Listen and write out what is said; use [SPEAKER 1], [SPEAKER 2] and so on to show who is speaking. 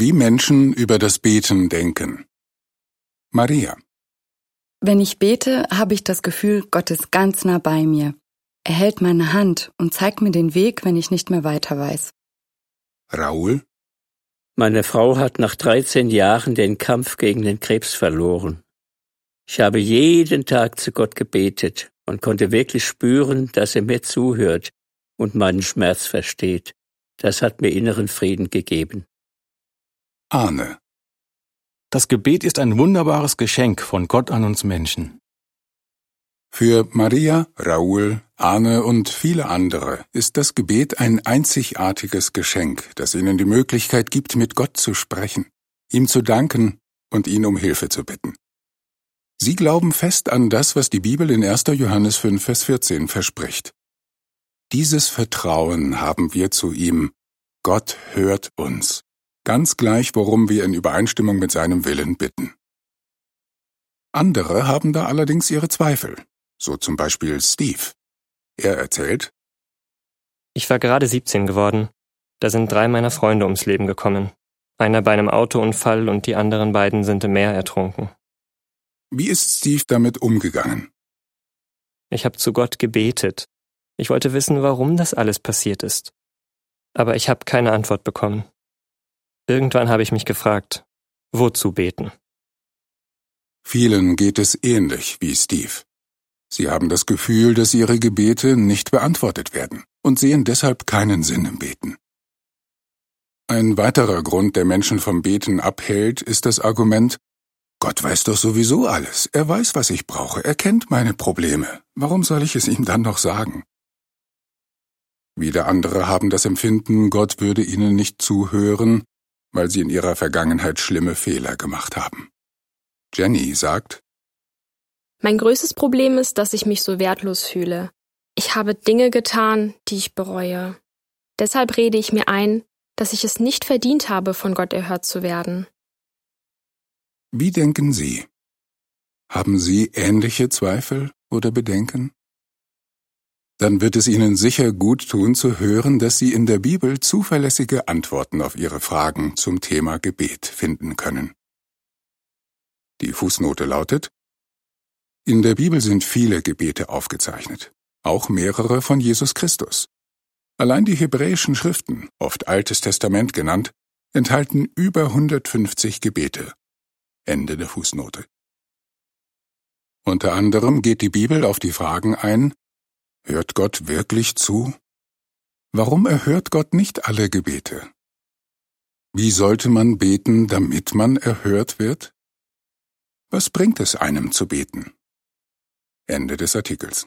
[SPEAKER 1] Wie Menschen über das Beten denken. Maria.
[SPEAKER 2] Wenn ich bete, habe ich das Gefühl, Gott ist ganz nah bei mir. Er hält meine Hand und zeigt mir den Weg, wenn ich nicht mehr weiter weiß.
[SPEAKER 1] Raoul.
[SPEAKER 3] Meine Frau hat nach 13 Jahren den Kampf gegen den Krebs verloren. Ich habe jeden Tag zu Gott gebetet und konnte wirklich spüren, dass er mir zuhört und meinen Schmerz versteht. Das hat mir inneren Frieden gegeben.
[SPEAKER 1] Arne.
[SPEAKER 4] Das Gebet ist ein wunderbares Geschenk von Gott an uns Menschen.
[SPEAKER 1] Für Maria, Raoul, Arne und viele andere ist das Gebet ein einzigartiges Geschenk, das ihnen die Möglichkeit gibt, mit Gott zu sprechen, ihm zu danken und ihn um Hilfe zu bitten. Sie glauben fest an das, was die Bibel in 1. Johannes 5, Vers 14 verspricht. Dieses Vertrauen haben wir zu ihm. Gott hört uns, ganz gleich, worum wir in Übereinstimmung mit seinem Willen bitten. Andere haben da allerdings ihre Zweifel, so zum Beispiel Steve. Er erzählt,
[SPEAKER 5] Ich war gerade 17 geworden. Da sind drei meiner Freunde ums Leben gekommen. Einer bei einem Autounfall und die anderen beiden sind im Meer ertrunken.
[SPEAKER 1] Wie ist Steve damit umgegangen?
[SPEAKER 5] Ich habe zu Gott gebetet. Ich wollte wissen, warum das alles passiert ist. Aber ich habe keine Antwort bekommen. Irgendwann habe ich mich gefragt, wozu beten?
[SPEAKER 1] Vielen geht es ähnlich wie Steve. Sie haben das Gefühl, dass ihre Gebete nicht beantwortet werden und sehen deshalb keinen Sinn im Beten. Ein weiterer Grund, der Menschen vom Beten abhält, ist das Argument, Gott weiß doch sowieso alles, er weiß, was ich brauche, er kennt meine Probleme, warum soll ich es ihm dann noch sagen? Wieder andere haben das Empfinden, Gott würde ihnen nicht zuhören, weil sie in ihrer Vergangenheit schlimme Fehler gemacht haben. Jenny sagt,
[SPEAKER 6] Mein größtes Problem ist, dass ich mich so wertlos fühle. Ich habe Dinge getan, die ich bereue. Deshalb rede ich mir ein, dass ich es nicht verdient habe, von Gott erhört zu werden.
[SPEAKER 1] Wie denken Sie? Haben Sie ähnliche Zweifel oder Bedenken? Dann wird es Ihnen sicher gut tun zu hören, dass Sie in der Bibel zuverlässige Antworten auf Ihre Fragen zum Thema Gebet finden können. Die Fußnote lautet In der Bibel sind viele Gebete aufgezeichnet, auch mehrere von Jesus Christus. Allein die hebräischen Schriften, oft Altes Testament genannt, enthalten über 150 Gebete. Ende der Fußnote. Unter anderem geht die Bibel auf die Fragen ein, hört Gott wirklich zu? Warum erhört Gott nicht alle Gebete? Wie sollte man beten, damit man erhört wird? Was bringt es einem zu beten? Ende des Artikels.